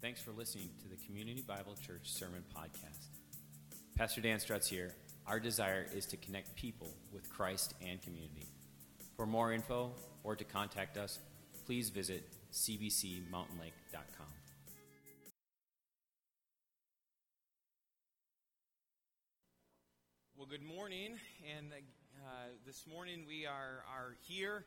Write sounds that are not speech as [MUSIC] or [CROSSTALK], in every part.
Thanks for listening to the Community Bible Church Sermon Podcast. Pastor Dan Strutz here. Our desire is to connect people with Christ and community. For more info or to contact us, please visit cbcmountainlake.com. Well, good morning. And uh, this morning we are, are here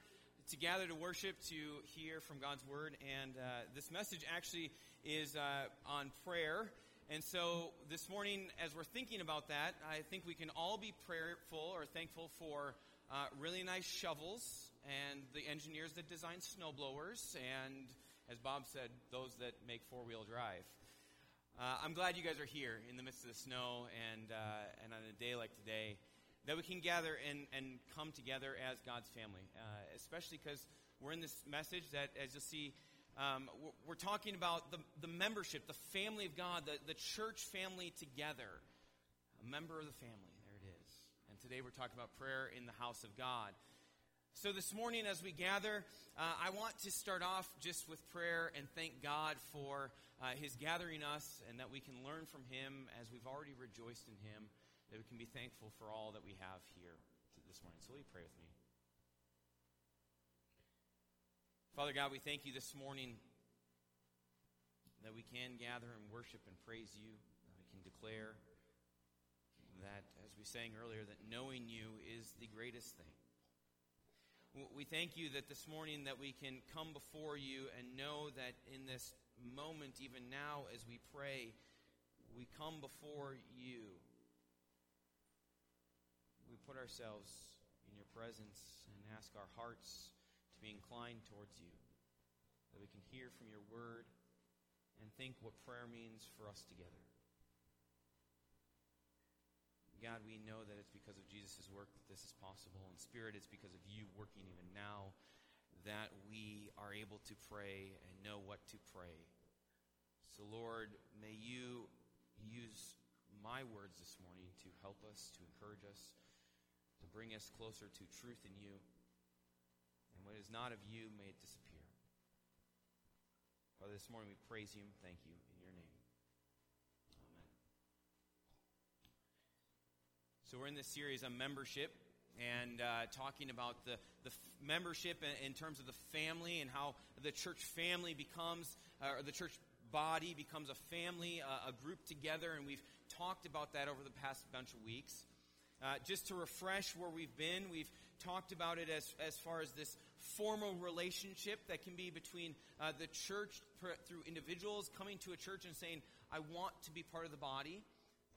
to gather to worship, to hear from God's Word. And uh, this message actually is uh, on prayer. And so this morning, as we're thinking about that, I think we can all be prayerful or thankful for uh, really nice shovels and the engineers that design snowblowers and, as Bob said, those that make four wheel drive. Uh, I'm glad you guys are here in the midst of the snow and, uh, and on a day like today that we can gather and, and come together as God's family, uh, especially because we're in this message that, as you'll see, um, we're, we're, talking about the, the membership, the family of God, the, the church family together. A member of the family, there it is. And today we're talking about prayer in the house of God. So this morning, as we gather, uh, I want to start off just with prayer and thank God for uh, His gathering us and that we can learn from Him as we've already rejoiced in Him that we can be thankful for all that we have here this morning. So will you pray with me? Father God, we thank you this morning that we can gather and worship and praise you, that we can declare that, as we sang earlier, that knowing you is the greatest thing. We thank you that this morning that we can come before you and know that in this moment, even now, as we pray, we come before you put ourselves in your presence and ask our hearts to be inclined towards you, that we can hear from your word and think what prayer means for us together. God, we know that it's because of Jesus' work that this is possible. And Spirit, it's because of you working even now that we are able to pray and know what to pray. So, Lord, may you use my words this morning to help us, to encourage us, to bring us closer to truth in you. And what is not of you, may it disappear. Father, this morning we praise you and thank you in your name. Amen. So we're in this series on membership and uh, talking about the, the f- membership in, in, terms of the family and how the church family becomes, uh, or the church body becomes a family, uh, a group together, and we've talked about that over the past bunch of weeks. Uh, just to refresh where we've been, we've talked about it as, as far as this formal relationship that can be between uh, the church through individuals coming to a church and saying, I want to be part of the body.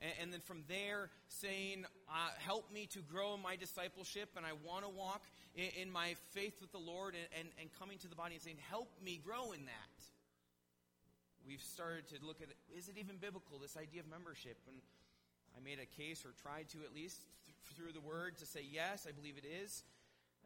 And, and then from there, saying, uh, Help me to grow in my discipleship, and I want to walk in, in, my faith with the Lord, and, and, and coming to the body and saying, Help me grow in that. We've started to look at is it even biblical, this idea of membership? And I made a case, or tried to at least, th- through the word to say, yes, I believe it is.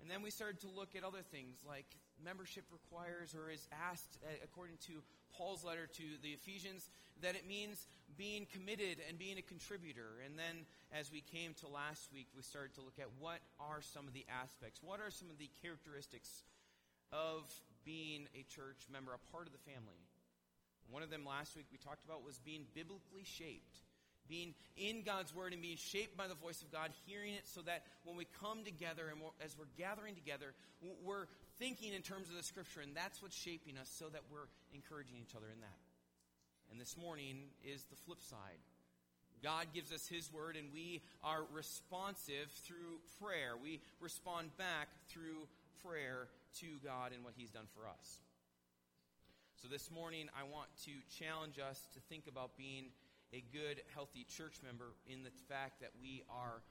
And then we started to look at other things like membership requires or is asked, uh, according to Paul's letter to the Ephesians, that it means being committed and being a contributor. And then as we came to last week, we started to look at what are some of the aspects, what are some of the characteristics of being a church member, a part of the family. One of them last week we talked about was being biblically shaped being in God's Word and being shaped by the voice of God, hearing it so that when we come together and we're, as we're gathering together, we're thinking in terms of the Scripture, and that's what's shaping us so that we're encouraging each other in that. And this morning is the flip side. God gives us His Word, and we are responsive through prayer. We respond back through prayer to God and what He's done for us. So this morning, I want to challenge us to think about being a good, healthy church member in the fact that we are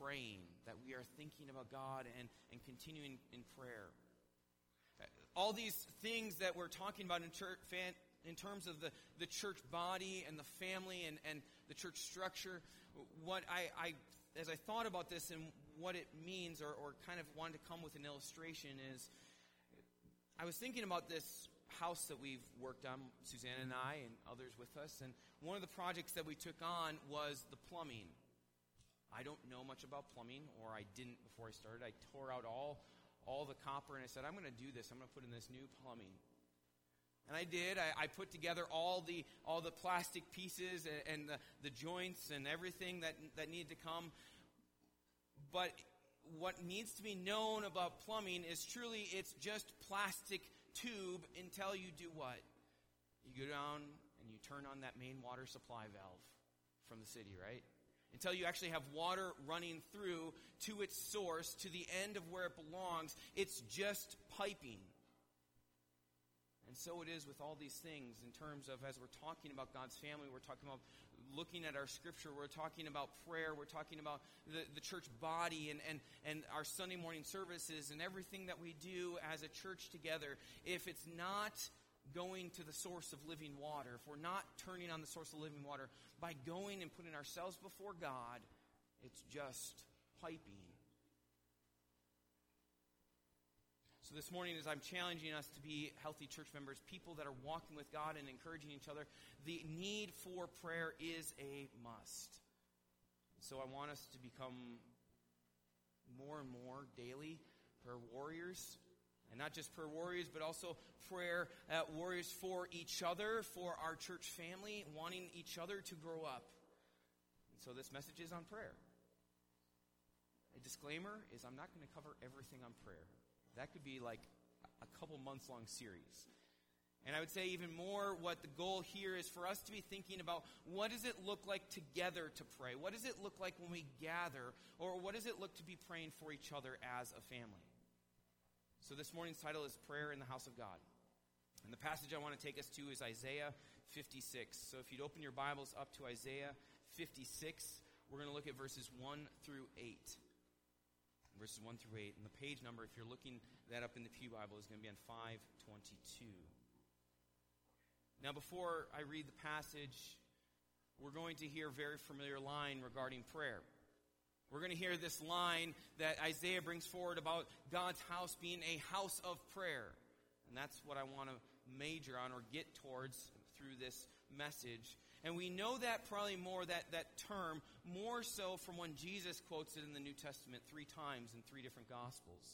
praying, that we are thinking about God and, and continuing in prayer. All these things that we're talking about in church, in terms of the, the church body and the family and, and the church structure, what I, I, as I thought about this and what it means, or, or kind of wanted to come with an illustration, is I was thinking about this house that we've worked on, Suzanne and I, and others with us. And one of the projects that we took on was the plumbing. I don't know much about plumbing, or I didn't before I started. I tore out all, all the copper and I said, I'm going to do this. I'm going to put in this new plumbing. And I did. I, I, put together all the all the plastic pieces and, and the, the joints and everything that that needed to come. But what needs to be known about plumbing is truly it's just plastic tube until you do what? You go down and you turn on that main water supply valve from the city, right? Until you actually have water running through to its source, to the end of where it belongs. It's just piping. And so it is with all these things in terms of as we're talking about God's family, we're talking about looking at our scripture, we're talking about prayer, we're talking about the, the church body and, and, and our Sunday morning services and everything that we do as a church together. If it's not going to the source of living water, if we're not turning on the source of living water by going and putting ourselves before God, it's just piping. So, this morning, as I'm challenging us to be healthy church members, people that are walking with God and encouraging each other, the need for prayer is a must. So, I want us to become more and more daily prayer warriors and not just prayer warriors, but also prayer uh, warriors for each other, for our church family, wanting each other to grow up. And so this message is on prayer. A disclaimer is I'm not going to cover everything on prayer. That could be like a couple months long series. And I would say even more what the goal here is for us to be thinking about what does it look like together to pray? What does it look like when we gather? Or what does it look to be praying for each other as a family? So this morning's title is Prayer in the House of God. And the passage I want to take us to is Isaiah 56. So if you'd open your Bibles up to Isaiah 56, we're going to look at verses 1 through 8. Verses 1 through 8. And the page number, if you're looking that up in the Pew Bible, is going to be on 522. Now, before I read the passage, we're going to hear a very familiar line regarding prayer. We're going to hear this line that Isaiah brings forward about God's house being a house of prayer. And that's what I want to major on or get towards through this message. And we know that probably more, that, that term, more so from when Jesus quotes it in the New Testament three times in three different Gospels.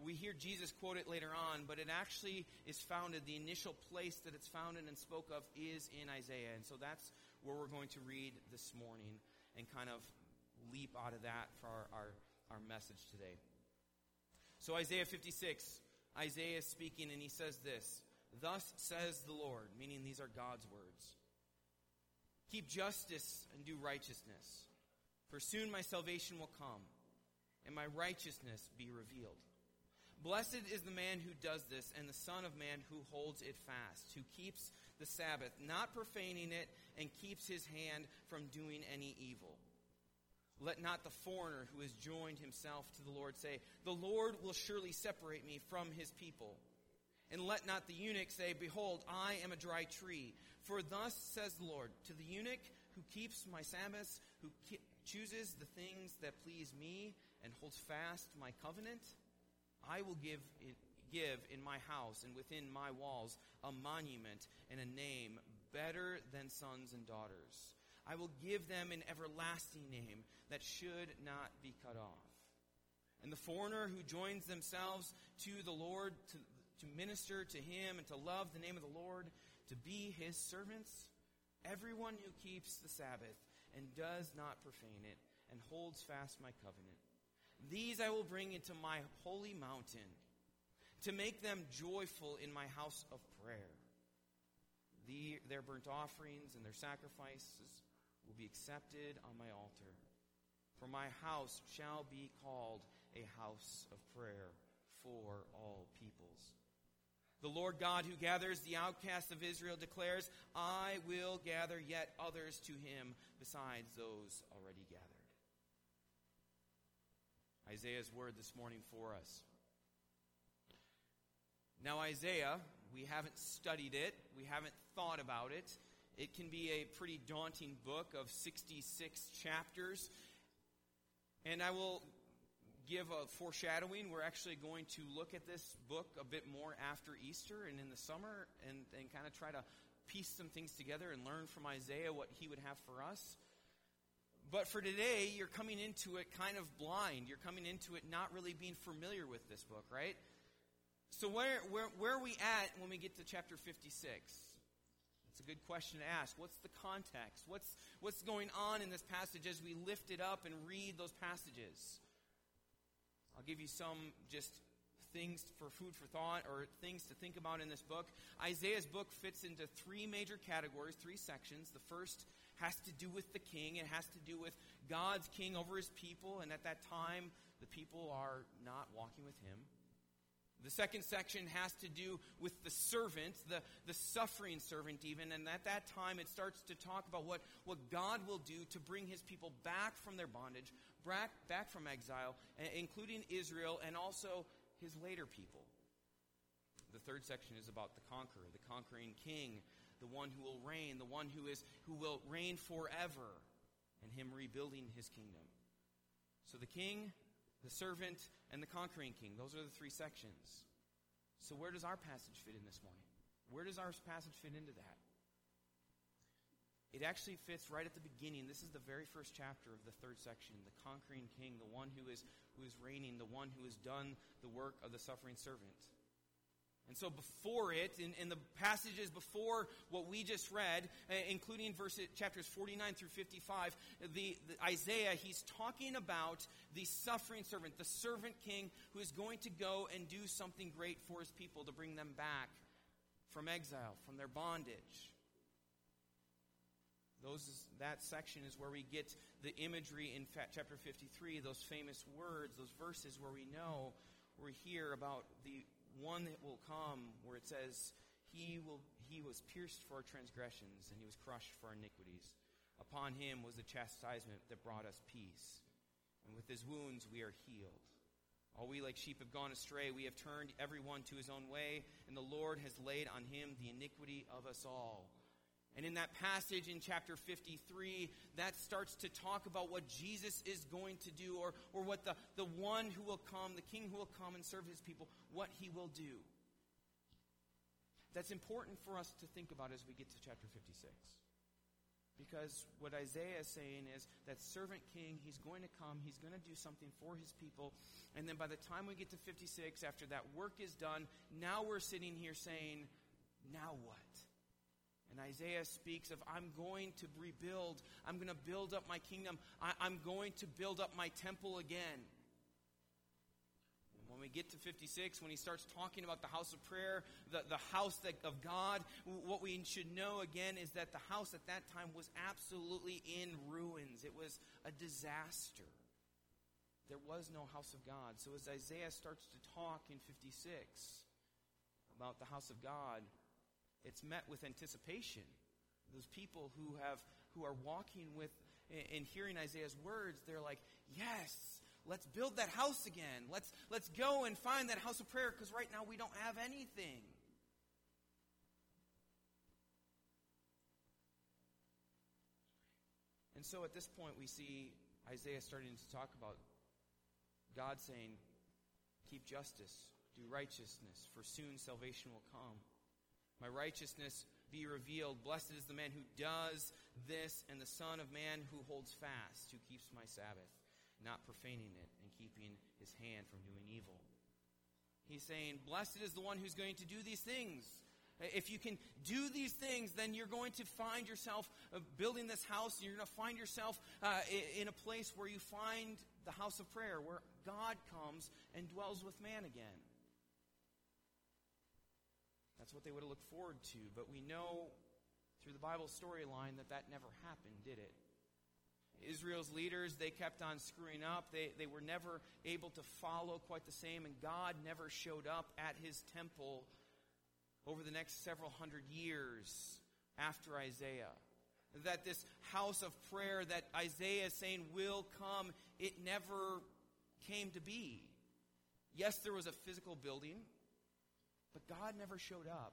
We hear Jesus quote it later on, but it actually is founded, the initial place that it's founded and spoke of is in Isaiah. And so that's where we're going to read this morning and kind of leap out of that for our, our, our message today. So, Isaiah 56, Isaiah is speaking, and he says this Thus says the Lord, meaning these are God's words Keep justice and do righteousness, for soon my salvation will come, and my righteousness be revealed. Blessed is the man who does this, and the Son of Man who holds it fast, who keeps the Sabbath, not profaning it, and keeps his hand from doing any evil. Let not the foreigner who has joined himself to the Lord say, The Lord will surely separate me from his people. And let not the eunuch say, Behold, I am a dry tree. For thus says the Lord, to the eunuch who keeps my Sabbaths, who chooses the things that please me, and holds fast my covenant, I will give in, give in my house and within my walls a monument and a name better than sons and daughters. I will give them an everlasting name that should not be cut off. And the foreigner who joins themselves to the Lord to, to minister to him and to love the name of the Lord, to be his servants, everyone who keeps the Sabbath and does not profane it and holds fast my covenant, these I will bring into my holy mountain to make them joyful in my house of prayer. The, their burnt offerings and their sacrifices will be accepted on my altar. For my house shall be called a house of prayer for all peoples. The Lord God who gathers the outcasts of Israel declares, I will gather yet others to him besides those already gathered. Isaiah's word this morning for us. Now, Isaiah, we haven't studied it, we haven't thought about it. It can be a pretty daunting book of 66 chapters. And I will give a foreshadowing. We're actually going to look at this book a bit more after Easter and in the summer and, and kind of try to piece some things together and learn from Isaiah what he would have for us. But for today, you're coming into it kind of blind. You're coming into it not really being familiar with this book, right? So where, where, where are we at when we get to chapter 56? It's a good question to ask. What's the context? What's, what's going on in this passage as we lift it up and read those passages? I'll give you some just things for food for thought or things to think about in this book. Isaiah's book fits into three major categories, three sections. The first has to do with the king, it has to do with God's king over his people, and at that time, the people are not walking with him. The second section has to do with the servant, the, the suffering servant, even. And at that time, it starts to talk about what, what God will do to bring his people back from their bondage, back, back from exile, eh, including Israel and also his later people. The third section is about the conqueror, the conquering king, the one who will reign, the one who, is, who will reign forever, and him rebuilding his kingdom. So the king, the servant, and the conquering king, those are the three sections. So where does our passage fit in this morning? Where does our passage fit into that? It actually fits right at the beginning. This is the very first chapter of the third section. The conquering king, the one who is, who is reigning, the one who has done the work of the suffering servant. And so before it, in, in, the passages before what we just read, uh, including verses, chapters 49 through 55, the, the, Isaiah, he's talking about the suffering servant, the servant king who is going to go and do something great for his people to bring them back from exile, from their bondage. Those is, that section is where we get the imagery in chapter 53, those famous words, those verses where we know, we hear about the one that will come, where it says, he, will, he was pierced for our transgressions, and he was crushed for our iniquities. Upon him was the chastisement that brought us peace, and with his wounds we are healed. All we like sheep have gone astray. We have turned everyone to his own way, and the Lord has laid on him the iniquity of us all. And in that passage in chapter 53, that starts to talk about what Jesus is going to do, or, or what the, the one who will come, the king who will come and serve his people, what he will do. That's important for us to think about as we get to chapter 56. Because what Isaiah is saying is that servant king, he's going to come, he's going to do something for his people. And then by the time we get to 56, after that work is done, now we're sitting here saying, now what? And Isaiah speaks of, I'm going to rebuild. I'm going to build up my kingdom. I, am going to build up my temple again. And when we get to 56, when he starts talking about the house of prayer, the, the house that, of God, what we should know again is that the house at that time was absolutely in ruins. It was a disaster. There was no house of God. So as Isaiah starts to talk in 56 about the house of God, it's met with anticipation. Those people who have who are walking with and hearing Isaiah's words, they're like, "Yes, let's build that house again. Let's let's go and find that house of prayer because right now we don't have anything." And so at this point we see Isaiah starting to talk about God saying, "Keep justice, do righteousness, for soon salvation will come." My righteousness be revealed. Blessed is the man who does this, and the Son of Man who holds fast, who keeps my Sabbath, not profaning it, and keeping his hand from doing evil. He's saying, Blessed is the one who's going to do these things. If you can do these things, then you're going to find yourself uh, building this house. and You're going to find yourself uh, in a place where you find the house of prayer, where God comes and dwells with man again. That's what they would have looked forward to. But we know through the Bible storyline that that never happened, did it? Israel's leaders, they kept on screwing up. They, they were never able to follow quite the same, and God never showed up at his temple over the next several hundred years after Isaiah. That this house of prayer that Isaiah is saying will come, it never came to be. Yes, there was a physical building, but God never showed up.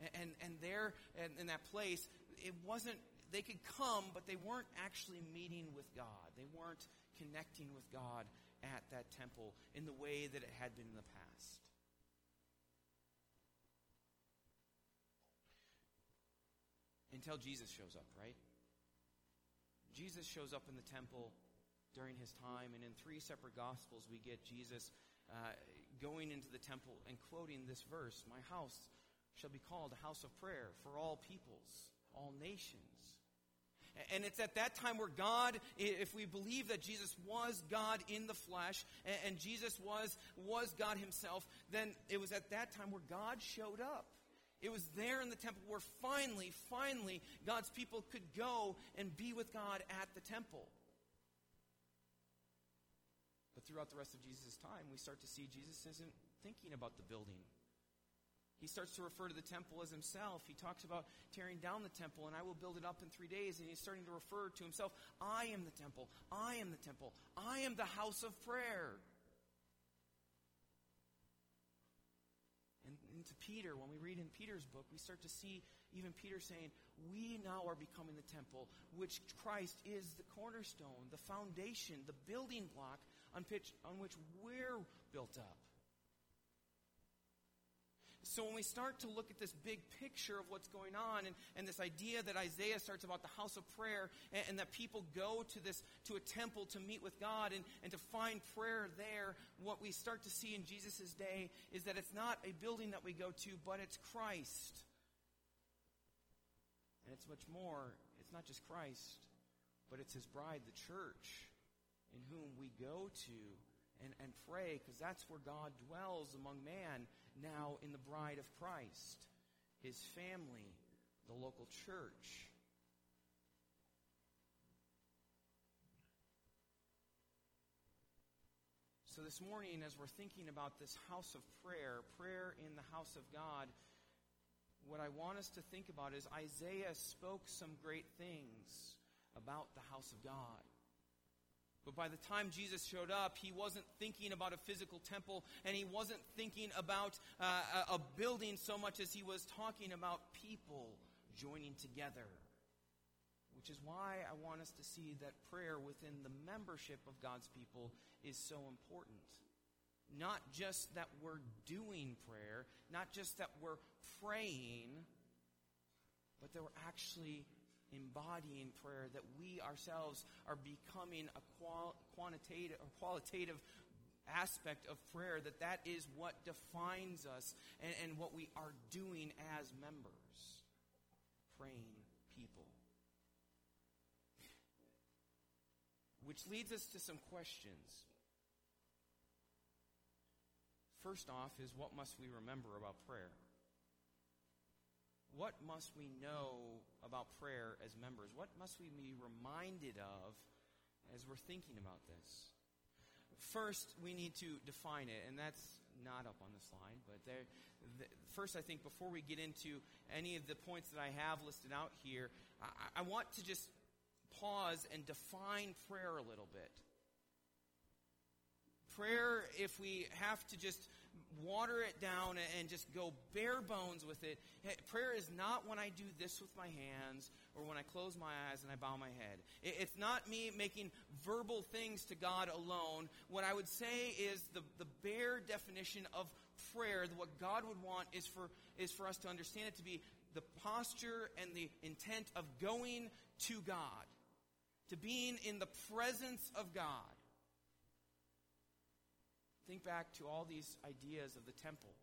And, and, and there, in, in that place, it wasn't, they could come, but they weren't actually meeting with God. They weren't connecting with God at that temple in the way that it had been in the past. Until Jesus shows up, right? Jesus shows up in the temple during his time, and in three separate Gospels, we get Jesus uh, going into the temple and quoting this verse My house shall be called a house of prayer for all peoples, all nations. And it's at that time where God, if we believe that Jesus was God in the flesh, and Jesus was, was God himself, then it was at that time where God showed up. It was there in the temple where finally, finally, God's people could go and be with God at the temple. But throughout the rest of Jesus' time, we start to see Jesus isn't thinking about the building. He starts to refer to the temple as himself. He talks about tearing down the temple and I will build it up in three days. And he's starting to refer to himself I am the temple. I am the temple. I am the house of prayer. And into Peter, when we read in Peter's book, we start to see even Peter saying, We now are becoming the temple, which Christ is the cornerstone, the foundation, the building block on which, on which we're built up. So when we start to look at this big picture of what's going on and, and this idea that Isaiah starts about the house of prayer and, and that people go to this to a temple to meet with God and, and to find prayer there, what we start to see in Jesus' day is that it's not a building that we go to, but it's Christ. And it's much more. It's not just Christ, but it's his bride, the church, in whom we go to and, and pray, because that's where God dwells among man now in the bride of Christ, his family, the local church. So, this morning, as we're thinking about this house of prayer, prayer in the house of God, what I want us to think about is Isaiah spoke some great things about the house of God. But by the time Jesus showed up, he wasn't thinking about a physical temple and he wasn't thinking about uh, a building so much as he was talking about people joining together. Which is why I want us to see that prayer within the membership of God's people is so important. Not just that we're doing prayer, not just that we're praying, but that we're actually embodying prayer, that we ourselves are becoming a qual- quantitative or qualitative aspect of prayer, that that is what defines us and, and what we are doing as members. Praying people. Which leads us to some questions. First off, is what must we remember about prayer? What must we know about prayer as members? What must we be reminded of as we're thinking about this? First, we need to define it, and that's not up on the slide, but there, the, first, I think before we get into any of the points that I have listed out here, I, I want to just pause and define prayer a little bit. Prayer, if we have to just water it down and just go bare bones with it. Prayer is not when I do this with my hands or when I close my eyes and I bow my head. It's not me making verbal things to God alone. What I would say is the, the bare definition of prayer, what God would want is for, is for us to understand it to be the posture and the intent of going to God, to being in the presence of God. Think back to all these ideas of the temple.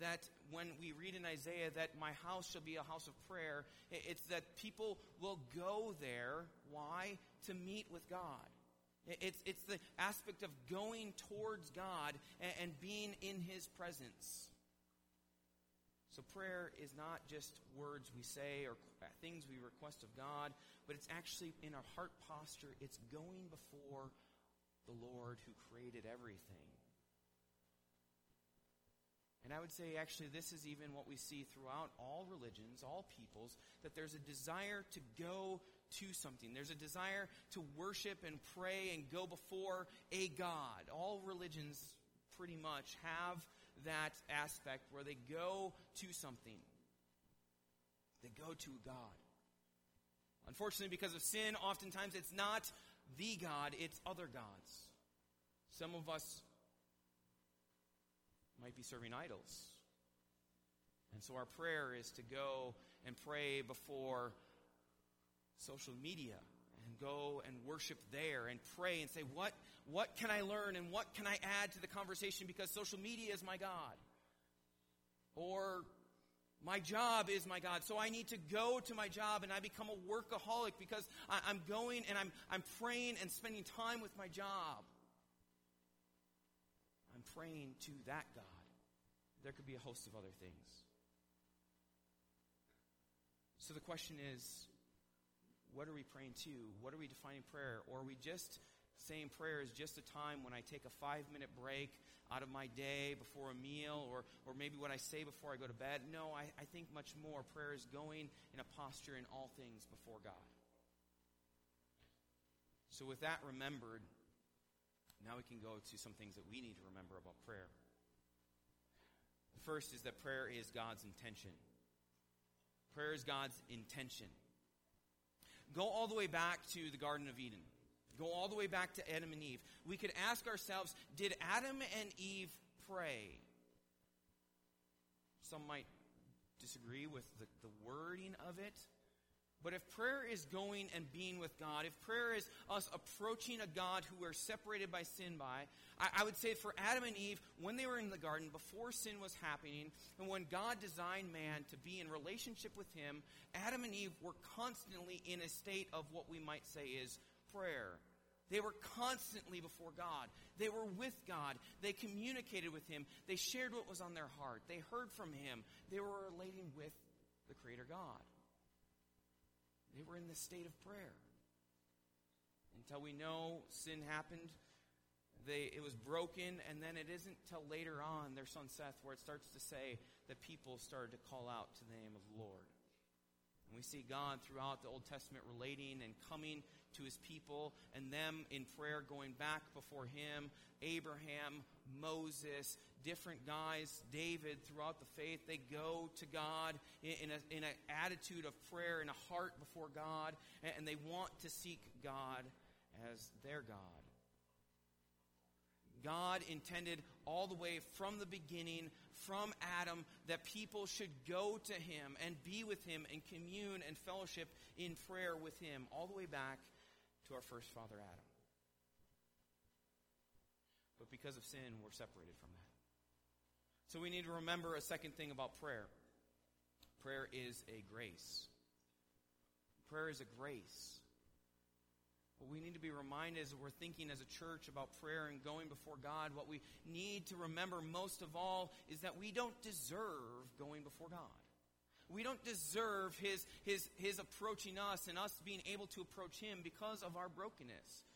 That when we read in Isaiah that my house shall be a house of prayer, it's that people will go there. Why? To meet with God. It's, it's the aspect of going towards God and, and being in His presence. So prayer is not just words we say or things we request of God, but it's actually in our heart posture. It's going before the Lord who created everything. And I would say, actually, this is even what we see throughout all religions, all peoples, that there's a desire to go to something. There's a desire to worship and pray and go before a God. All religions pretty much have that aspect where they go to something, they go to a God. Unfortunately, because of sin, oftentimes it's not the God, it's other gods. Some of us might be serving idols. And so our prayer is to go and pray before social media and go and worship there and pray and say, what, what can I learn and what can I add to the conversation because social media is my God? Or my job is my God. So I need to go to my job and I become a workaholic because I, am going and I'm, I'm praying and spending time with my job. I'm praying to that God. There could be a host of other things. So the question is, what are we praying to? What are we defining prayer? Or are we just saying prayer is just a time when I take a five minute break out of my day before a meal, or, or maybe what I say before I go to bed. No, I, I think much more. Prayer is going in a posture in all things before God. So, with that remembered, now we can go to some things that we need to remember about prayer. The first is that prayer is God's intention. Prayer is God's intention. Go all the way back to the Garden of Eden. Go all the way back to Adam and Eve. We could ask ourselves did Adam and Eve pray? Some might disagree with the, the wording of it. But if prayer is going and being with God, if prayer is us approaching a God who we're separated by sin by, I, I, would say for Adam and Eve, when they were in the garden, before sin was happening, and when God designed man to be in relationship with Him, Adam and Eve were constantly in a state of what we might say is prayer. They were constantly before God. They were with God. They communicated with Him. They shared what was on their heart. They heard from Him. They were relating with the Creator God. They were in the state of prayer. Until we know sin happened, they, it was broken, and then it isn't till later on, their son Seth, where it starts to say that people started to call out to the name of the Lord. And we see God throughout the Old Testament relating and coming to his people and them in prayer going back before him. Abraham, Moses, different guys, David, throughout the faith, they go to God in, a, in an attitude of prayer, in a heart before God, and they want to seek God as their God. God intended all the way from the beginning, from Adam, that people should go to him and be with him and commune and fellowship in prayer with him, all the way back to our first father, Adam. But because of sin, we're separated from that. So we need to remember a second thing about prayer prayer is a grace. Prayer is a grace. What we need to be reminded as we're thinking as a church about prayer and going before God, what we need to remember most of all is that we don't deserve going before God. We don't deserve his, his, his approaching us and us being able to approach him because of our brokenness.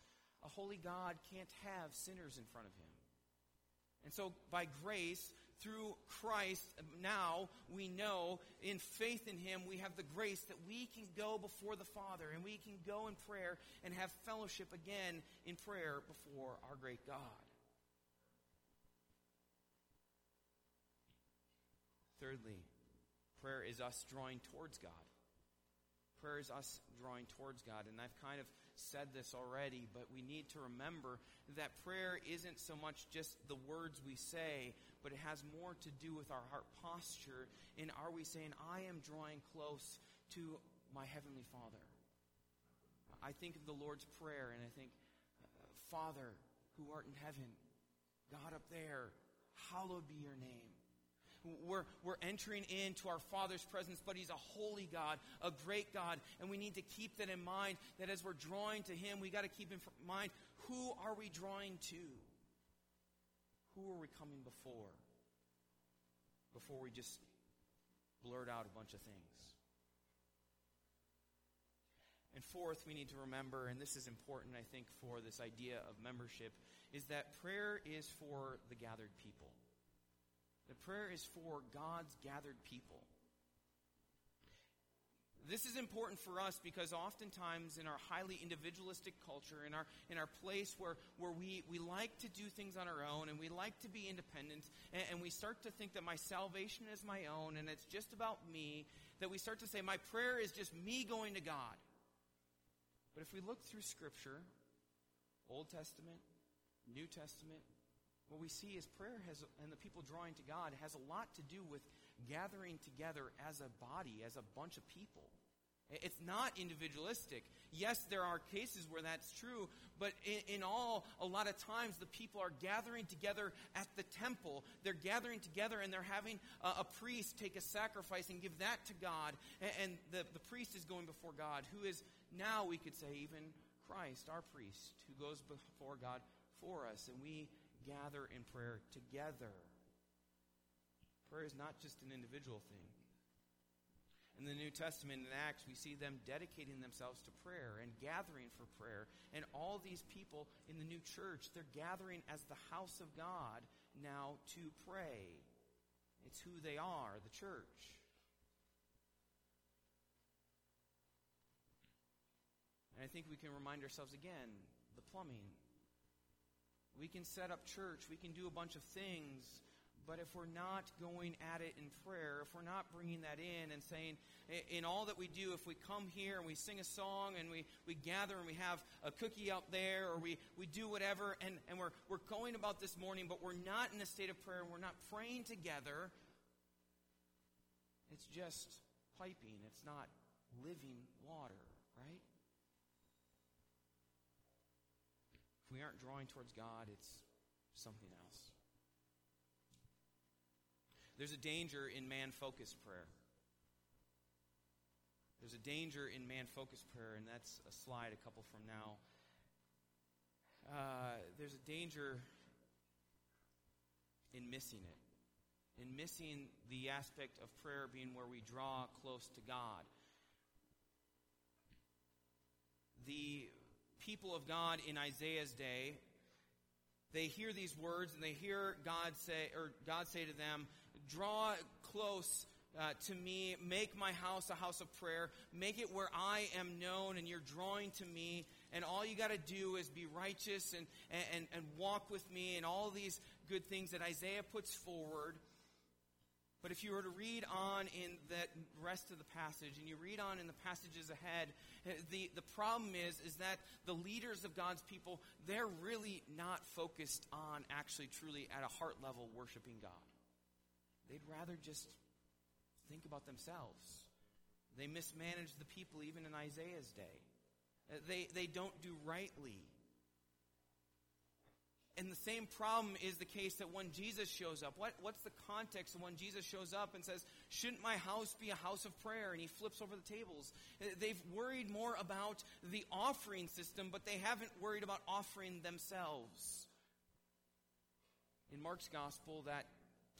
A holy God can't have sinners in front of him. And so, by grace, through Christ, now we know in faith in Him, we have the grace that we can go before the Father and we can go in prayer and have fellowship again in prayer before our great God. Thirdly, Prayer is us drawing towards God. Prayer is us drawing towards God. And I've kind of said this already, but we need to remember that prayer isn't so much just the words we say, but it has more to do with our heart posture. And are we saying, I am drawing close to my Heavenly Father? I think of the Lord's Prayer and I think, Father who art in heaven, God up there, hallowed be your name. We're, we're entering into our Father's presence, but He's a holy God, a great God, and we need to keep that in mind that as we're drawing to Him, we got to keep in mind who are we drawing to? Who are we coming before? Before we just blurt out a bunch of things. And fourth, we need to remember, and this is important, I think, for this idea of membership, is that prayer is for the gathered people. The prayer is for God's gathered people. This is important for us because oftentimes in our highly individualistic culture, in our, in our place where, where we, we like to do things on our own and we like to be independent, and, and we start to think that my salvation is my own and it's just about me, that we start to say, my prayer is just me going to God. But if we look through Scripture, Old Testament, New Testament, what we see is prayer has, and the people drawing to God has a lot to do with gathering together as a body, as a bunch of people. It's not individualistic. Yes, there are cases where that's true, but in, in, all, a lot of times the people are gathering together at the temple. They're gathering together and they're having a, a priest take a sacrifice and give that to God. And, and the, the priest is going before God, who is now, we could say, even Christ, our priest, who goes before God for us. And we gather in prayer together. Prayer is not just an individual thing. In the New Testament in Acts, we see them dedicating themselves to prayer and gathering for prayer. And all these people in the new church, they're gathering as the house of God now to pray. It's who they are, the church. And I think we can remind ourselves again the plumbing. We can set up church, we can do a bunch of things, but if we're not going at it in prayer, if we're not bringing that in and saying, in all that we do, if we come here and we sing a song and we, we gather and we have a cookie out there or we, we do whatever and, and we're, we're going about this morning, but we're not in a state of prayer and we're not praying together, it's just piping. It's not living water, right? We aren't drawing towards God, it's something else. There's a danger in man focused prayer. There's a danger in man focused prayer, and that's a slide a couple from now. Uh, there's a danger in missing it, in missing the aspect of prayer being where we draw close to God. The people of God in Isaiah's day, they hear these words and they hear God say, or God say to them, draw close uh, to me. Make my house a house of prayer. Make it where I am known and you're drawing to me. And all you got to do is be righteous and, and, and walk with me and all these good things that Isaiah puts forward. But if you were to read on in the rest of the passage, and you read on in the passages ahead, the, the problem is, is that the leaders of God's people, they're really not focused on actually truly at a heart level worshiping God. They'd rather just think about themselves. They mismanage the people even in Isaiah's day. Uh, they, they don't do rightly. And the same problem is the case that when Jesus shows up. What, what's the context of when Jesus shows up and says, Shouldn't my house be a house of prayer? And he flips over the tables. Uh, they've worried more about the offering system, but they haven't worried about offering themselves. In Mark's gospel, that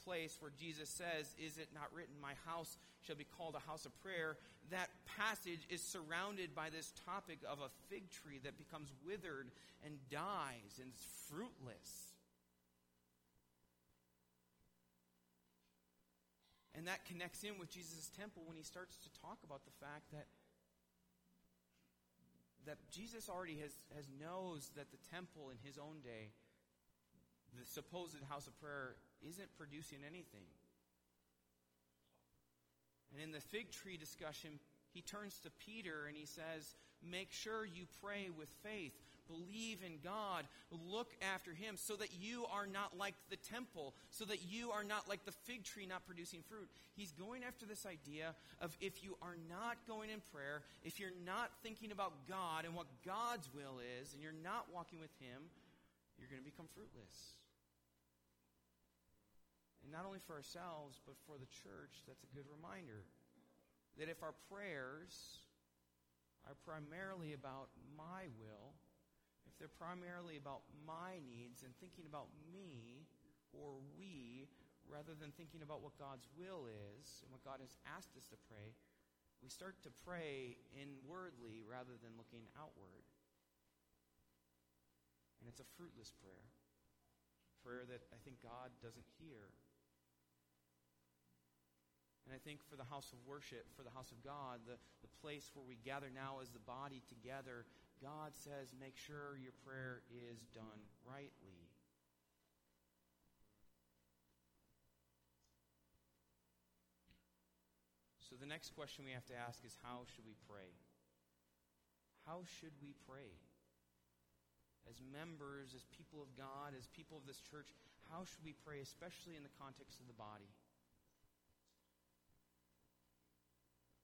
place where Jesus says, Is it not written, My house shall be called a house of prayer? That passage is surrounded by this topic of a fig tree that becomes withered and dies and is fruitless. And that connects in with Jesus' temple when he starts to talk about the fact that that Jesus already has, has knows that the temple in his own day, the supposed house of prayer, isn't producing anything. And in the fig tree discussion, he turns to Peter and he says, Make sure you pray with faith. Believe in God. Look after Him so that you are not like the temple, so that you are not like the fig tree not producing fruit. He's going after this idea of if you are not going in prayer, if you're not thinking about God and what God's will is, and you're not walking with Him, you're going to become fruitless. And not only for ourselves, but for the church, that's a good reminder that if our prayers are primarily about my will, if they're primarily about my needs and thinking about me or we, rather than thinking about what God's will is and what God has asked us to pray, we start to pray inwardly rather than looking outward. And it's a fruitless prayer. Prayer that I think God doesn't hear. And I think for the house of worship, for the house of God, the, the place where we gather now as the body together, God says, make sure your prayer is done rightly. So the next question we have to ask is how should we pray? How should we pray? As members, as people of God, as people of this church, how should we pray, especially in the context of the body?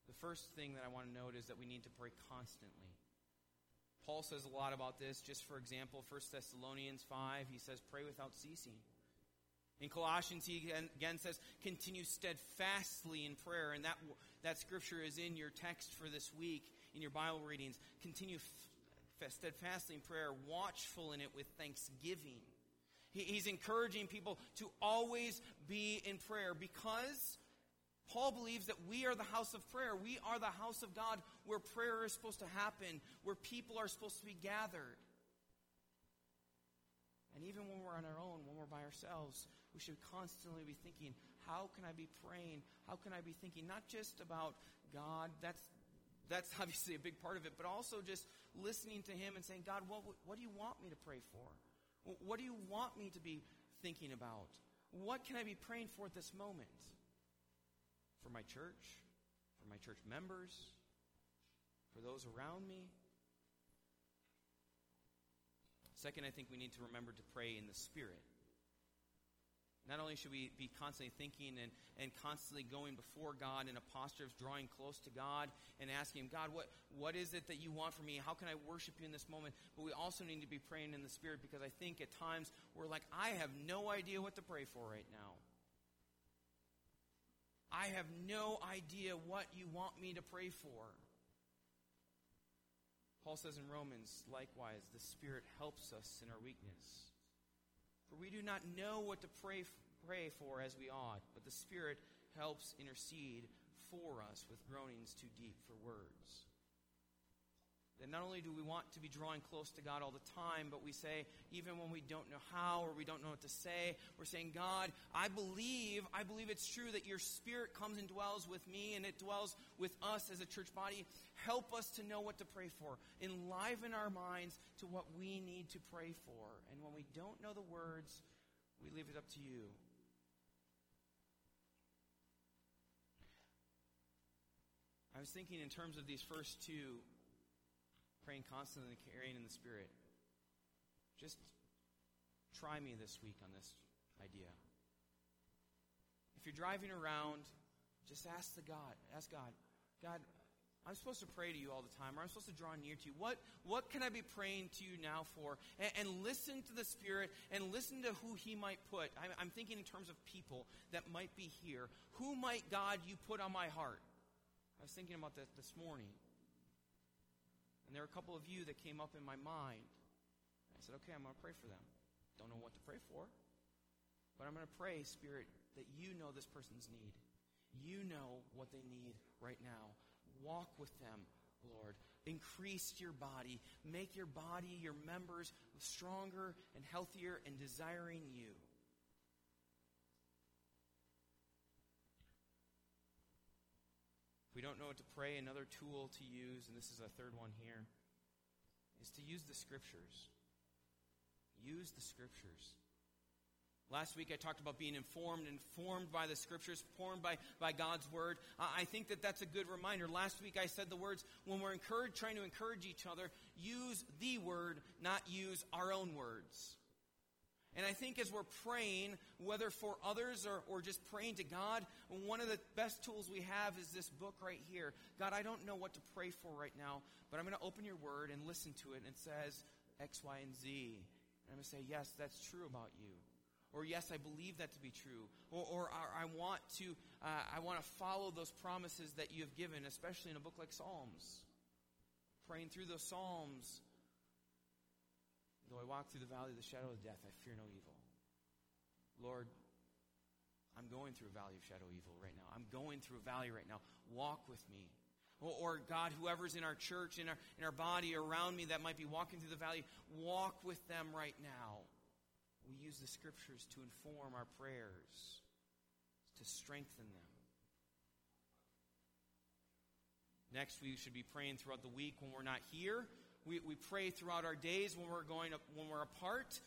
The first thing that I want to note is that we need to pray constantly. Paul says a lot about this. Just for example, 1 Thessalonians 5, he says, pray without ceasing. In Colossians, he again says, continue steadfastly in prayer. And that, that scripture is in your text for this week, in your Bible readings. Continue f- steadfastly in prayer, watchful in it with thanksgiving. He, he's encouraging people to always be in prayer because Paul believes that we are the house of prayer. We are the house of God where prayer is supposed to happen, where people are supposed to be gathered. And even when we're on our own, when we're by ourselves, we should constantly be thinking, how can I be praying? How can I be thinking not just about God, that's, that's [LAUGHS] obviously a big part of it, but also just listening to Him and saying, God, what, what do you want me to pray for? What do you want me to be thinking about? What can I be praying for at this moment? For my church? For my church members? For those around me? Second, I think we need to remember to pray in the Spirit. Not only should we be constantly thinking and, and constantly going before God in a posture of drawing close to God and asking Him, God, what, what is it that you want from me? How can I worship you in this moment? But we also need to be praying in the Spirit because I think at times we're like, I have no idea what to pray for right now. I have no idea what you want me to pray for. Paul says in Romans, likewise, the Spirit helps us in our weakness. For we do not know what to pray, pray for as we ought, but the Spirit helps intercede for us with groanings too deep for words. That not only do we want to be drawing close to God all the time, but we say, even when we don't know how or we don't know what to say, we're saying, God, I believe, I believe it's true that your Spirit comes and dwells with me and it dwells with us as a church body. Help us to know what to pray for. Enliven our minds to what we need to pray for. And when we don't know the words, we leave it up to you. I was thinking in terms of these first two praying constantly and carrying in the Spirit. Just try me this week on this idea. If you're driving around, just ask the God, ask God, God, I'm supposed to pray to you all the time, or I'm supposed to draw near to you. What, what can I be praying to you now for? And, and listen to the Spirit and listen to who He might put. I'm, I'm thinking in terms of people that might be here. Who might God you put on my heart? I was thinking about that this morning. And there were a couple of you that came up in my mind. I said, okay, I'm going to pray for them. Don't know what to pray for, but I'm going to pray, Spirit, that you know this person's need. You know what they need right now. Walk with them, Lord. Increase your body. Make your body, your members, stronger and healthier and desiring you. We don't know what to pray, another tool to use, and this is a third one here, is to use the scriptures. Use the scriptures. Last week I talked about being informed, informed by the scriptures, informed by, by God's word. I think that that's a good reminder. Last week I said the words, when we're encouraged, trying to encourage each other, use the word, not use our own words. And I think as we're praying, whether for others or, or just praying to God, one of the best tools we have is this book right here. God, I don't know what to pray for right now, but I'm going to open your word and listen to it. And it says X, Y, and Z. And I'm going to say, yes, that's true about you. Or yes, I believe that to be true. Or, or, or I want to, uh, I want to follow those promises that you have given, especially in a book like Psalms. Praying through those Psalms, Though I walk through the valley of the shadow of death, I fear no evil. Lord, I'm going through a valley of shadow evil right now. I'm going through a valley right now. Walk with me. Or, or, God, whoever's in our church, in our, in our body, around me that might be walking through the valley, walk with them right now. We use the scriptures to inform our prayers, to strengthen them. Next, we should be praying throughout the week when we're not here we, we pray throughout our days when we're going up, when we're apart.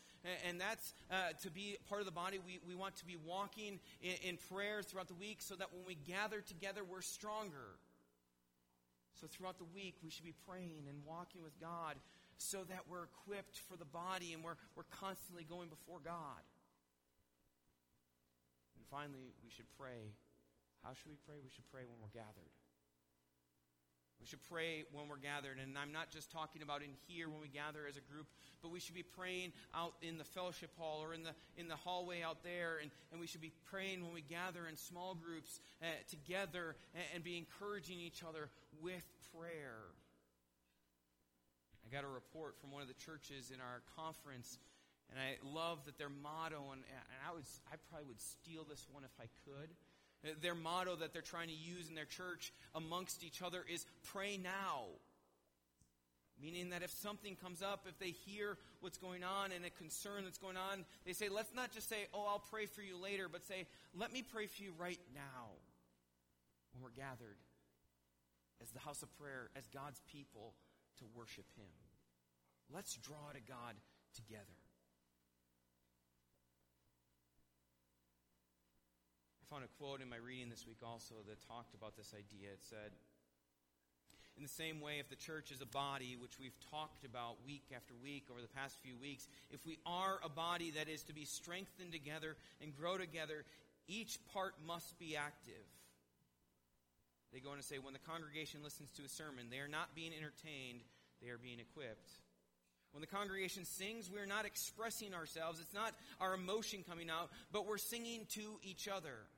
And, that's uh, to be part of the body. We, we want to be walking in, in prayer throughout the week so that when we gather together, we're stronger. So throughout the week, we should be praying and walking with God so that we're equipped for the body and we're, we're constantly going before God. And finally, we should pray. How should we pray? We should pray when we're gathered. We should pray when we're gathered. And I'm not just talking about in here when we gather as a group, but we should be praying out in the fellowship hall or in the, in the hallway out there. And, and we should be praying when we gather in small groups uh, together and, and be encouraging each other with prayer. I got a report from one of the churches in our conference, and I love that their motto, and, and I, was, I probably would steal this one if I could their motto that they're trying to use in their church amongst each other is pray now. Meaning that if something comes up, if they hear what's going on and a concern that's going on, they say, let's not just say, oh, I'll pray for you later, but say, let me pray for you right now when we're gathered as the house of prayer, as God's people to worship Him. Let's draw to God together. Found a quote in my reading this week also that talked about this idea. It said, in the same way, if the church is a body, which we've talked about week after week over the past few weeks, if we are a body that is to be strengthened together and grow together, each part must be active. They go on to say, when the congregation listens to a sermon, they are not being entertained, they are being equipped. When the congregation sings, we're not expressing ourselves. It's not our emotion coming out, but we're singing to each other.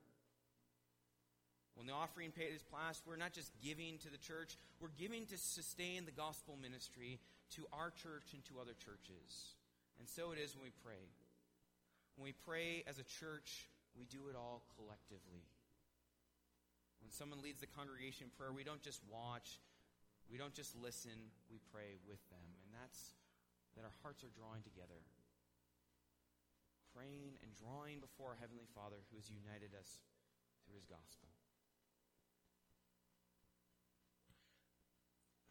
When the offering plate is passed, we're not just giving to the church, we're giving to sustain the gospel ministry to our church and to other churches. And so it is when we pray. When we pray as a church, we do it all collectively. When someone leads the congregation in prayer, we don't just watch, we don't just listen, we pray with them. And that's that our hearts are drawing together. Praying and drawing before our Heavenly Father who has united us through His gospel.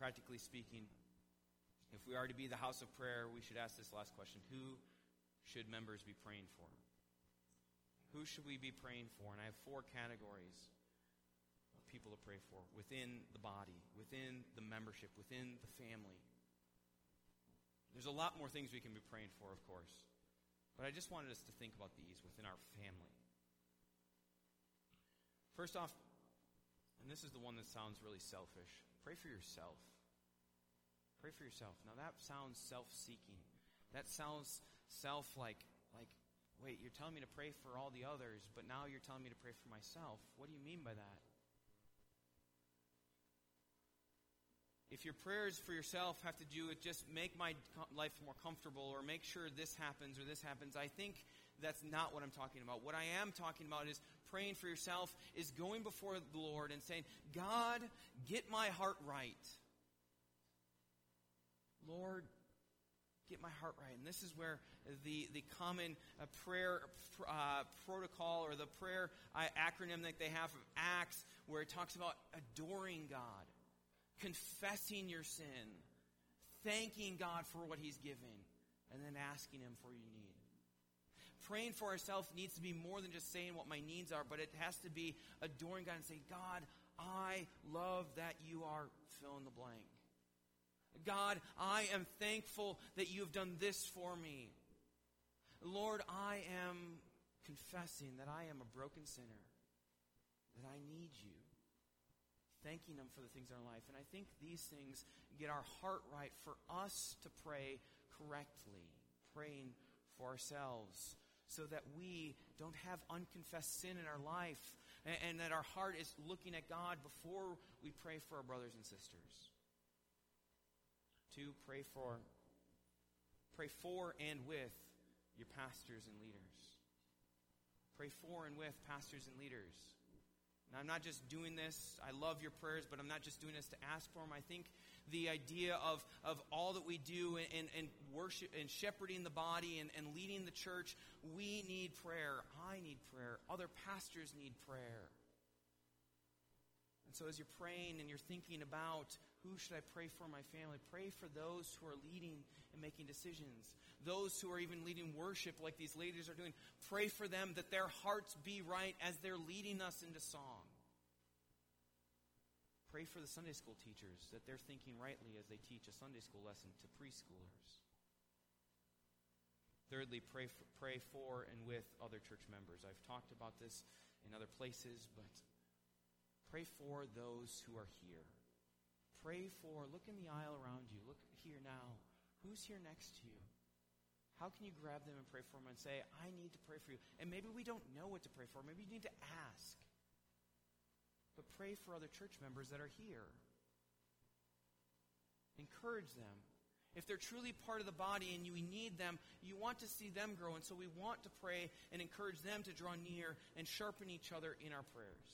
Practically speaking, if we are to be the house of prayer, we should ask this last question Who should members be praying for? Who should we be praying for? And I have four categories of people to pray for within the body, within the membership, within the family. There's a lot more things we can be praying for, of course. But I just wanted us to think about these within our family. First off, and this is the one that sounds really selfish, pray for yourself. Pray for yourself. Now that sounds self-seeking. That sounds self like like wait, you're telling me to pray for all the others, but now you're telling me to pray for myself. What do you mean by that? If your prayers for yourself have to do with just make my life more comfortable or make sure this happens or this happens, I think that's not what I'm talking about. What I am talking about is praying for yourself, is going before the Lord and saying, God, get my heart right. Lord, get my heart right. And this is where the, the common uh, prayer uh, protocol or the prayer uh, acronym that they have of ACTS, where it talks about adoring God, confessing your sin, thanking God for what He's given, and then asking Him for your need. Praying for ourselves needs to be more than just saying what my needs are, but it has to be adoring God and saying, God, I love that you are fill in the blank. God, I am thankful that you have done this for me. Lord, I am confessing that I am a broken sinner, that I need you. Thanking Him for the things in our life. And I think these things get our heart right for us to pray correctly, praying for ourselves, so that we don't have unconfessed sin in our life and, and that our heart is looking at God before we pray for our brothers and sisters. Two, pray for pray for and with your pastors and leaders. Pray for and with pastors and leaders. I'm not just doing this, I love your prayers, but I'm not just doing this to ask for them. I think the idea of, of all that we do and, and worship and shepherding the body and, and leading the church, we need prayer. I need prayer. Other pastors need prayer. And so as you're praying and you're thinking about who should I pray for my family, pray for those who are leading and making decisions. Those who are even leading worship like these ladies are doing. Pray for them that their hearts be right as they're leading us into song. Pray for the Sunday school teachers that they're thinking rightly as they teach a Sunday school lesson to preschoolers. Thirdly, pray for, pray for and with other church members. I've talked about this in other places, but Pray for those who are here. Pray for, look in the aisle around you. Look here now. Who's here next to you? How can you grab them and pray for them and say, I need to pray for you? And maybe we don't know what to pray for. Maybe you need to ask. But pray for other church members that are here. Encourage them. If they're truly part of the body and you need them, you want to see them grow. And so we want to pray and encourage them to draw near and sharpen each other in our prayers.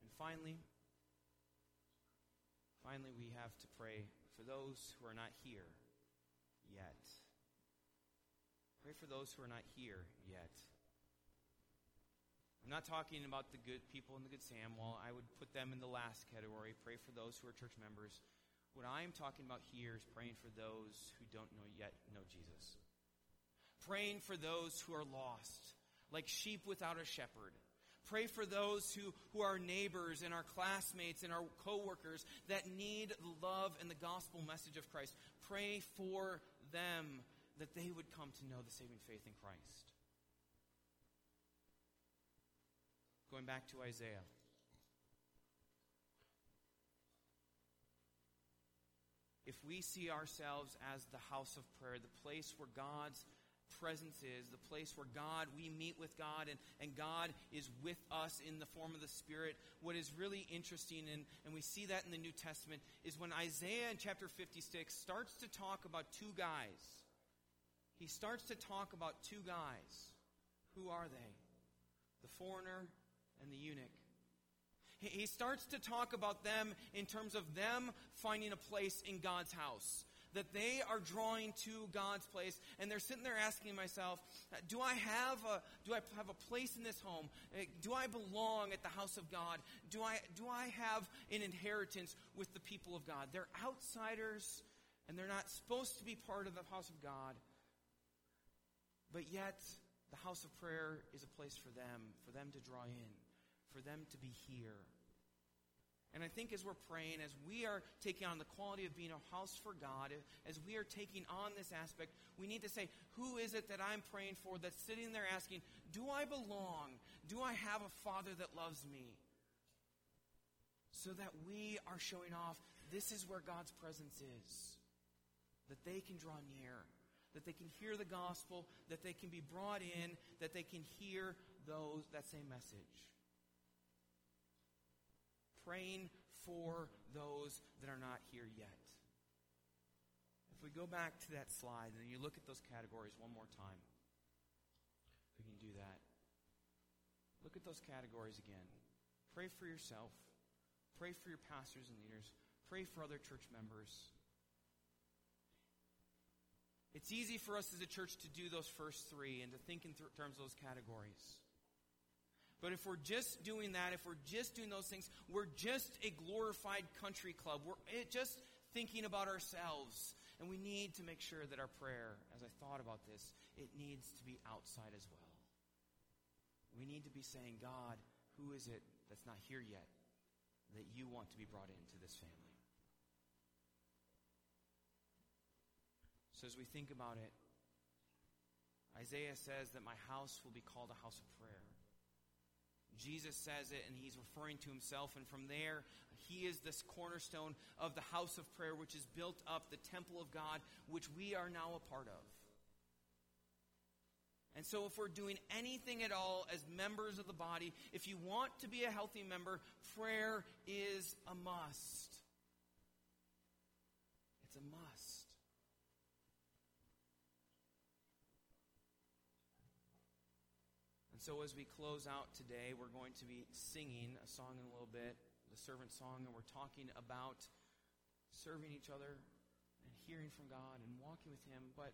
And finally, finally, we have to pray for those who are not here yet. Pray for those who are not here yet. I'm not talking about the good people in the Good Sam. Well, I would put them in the last category. Pray for those who are church members. What I'm talking about here is praying for those who don't know yet know Jesus. Praying for those who are lost, like sheep without a shepherd. Pray for those who, who are neighbors and our classmates and our coworkers that need the love and the gospel message of Christ. Pray for them that they would come to know the saving faith in Christ. Going back to Isaiah. if we see ourselves as the house of prayer, the place where God's presence is, the place where God, we meet with God and, and God is with us in the form of the Spirit. What is really interesting, and, and we see that in the New Testament, is when Isaiah in chapter 56 starts to talk about two guys. He starts to talk about two guys. Who are they? The foreigner and the eunuch he starts to talk about them in terms of them finding a place in God's house. That they are drawing to God's place, and they're sitting there asking myself, "Do I have a do I have a place in this home? Eh, do I belong at the house of God? Do I do I have an inheritance with the people of God? They're outsiders, and they're not supposed to be part of the house of God. But yet, the house of prayer is a place for them, for them to draw in for them to be here. And I think as we're praying, as we are taking on the quality of being a house for God, as we are taking on this aspect, we need to say, who is it that I'm praying for that's sitting there asking, do I belong? Do I have a father that loves me? So that we are showing off this is where God's presence is. That they can draw near, that they can hear the gospel, that they can be brought in, that they can hear those that same message praying for those that are not here yet. If we go back to that slide and you look at those categories one more time, we can do that. Look at those categories again. Pray for yourself. Pray for your pastors and leaders. Pray for other church members. It's easy for us as a church to do those first three and to think in th- terms of those categories. But if we're just doing that, if we're just doing those things, we're just a glorified country club. We're eh, just thinking about ourselves. And we need to make sure that our prayer, as I thought about this, it needs to be outside as well. We need to be saying, God, who is it that's not here yet that you want to be brought into this family? So as we think about it, Isaiah says that my house will be called a house of prayer. Jesus says it, and he's referring to himself. And from there, he is this cornerstone of the house of prayer, which is built up, the temple of God, which we are now a part of. And so, if we're doing anything at all as members of the body, if you want to be a healthy member, prayer is a must. It's a must. And so, as we close out today, we're going to be singing a song in a little bit, the servant song, and we're talking about serving each other and hearing from God and walking with Him. But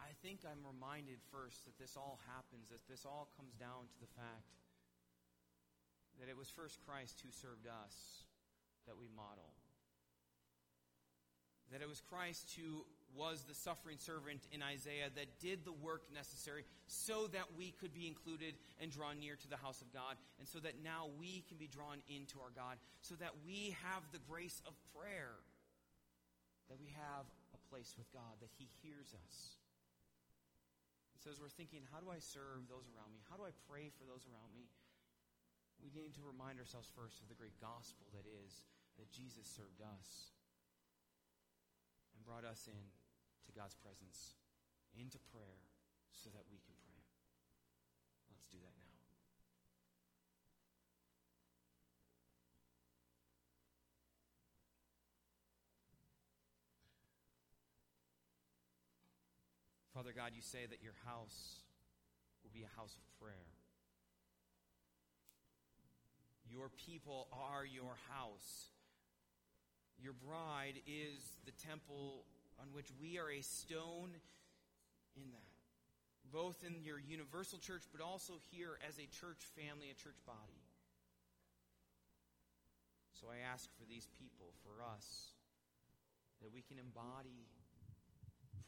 I think I'm reminded first that this all happens, that this all comes down to the fact that it was first Christ who served us that we model. That it was Christ who was the suffering servant in Isaiah that did the work necessary so that we could be included and drawn near to the house of God, and so that now we can be drawn into our God, so that we have the grace of prayer, that we have a place with God, that He hears us. And so as we're thinking, how do I serve those around me? How do I pray for those around me? we need to remind ourselves first of the great gospel that is that Jesus served us and brought us in to God's presence, into prayer, so that we can pray. Let's do that now. Father God, you say that your house will be a house of prayer. Your people are your house. Your bride is the temple on which we are a stone in that. Both in your universal church, but also here as a church family, a church body. So I ask for these people, for us, that we can embody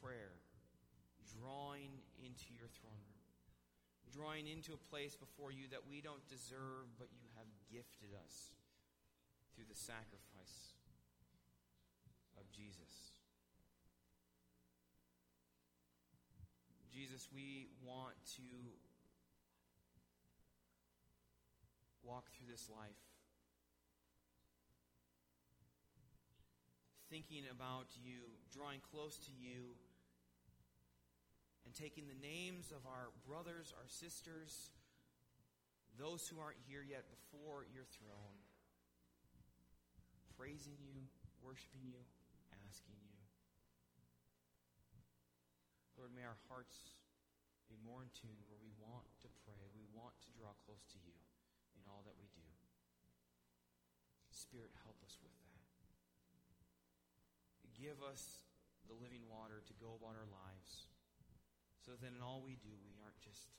prayer, drawing into your throne room, drawing into a place before you that we don't deserve, but you have gifted us through the sacrifice of Jesus. Jesus, we want to walk through this life thinking about you, drawing close to you, and taking the names of our brothers, our sisters, those who aren't here yet before your throne, praising you, worshiping you, asking you. Lord, may our hearts be more in tune where we want to pray, we want to draw close to you in all that we do. Spirit, help us with that. Give us the living water to go about our lives so that in all we do, we aren't just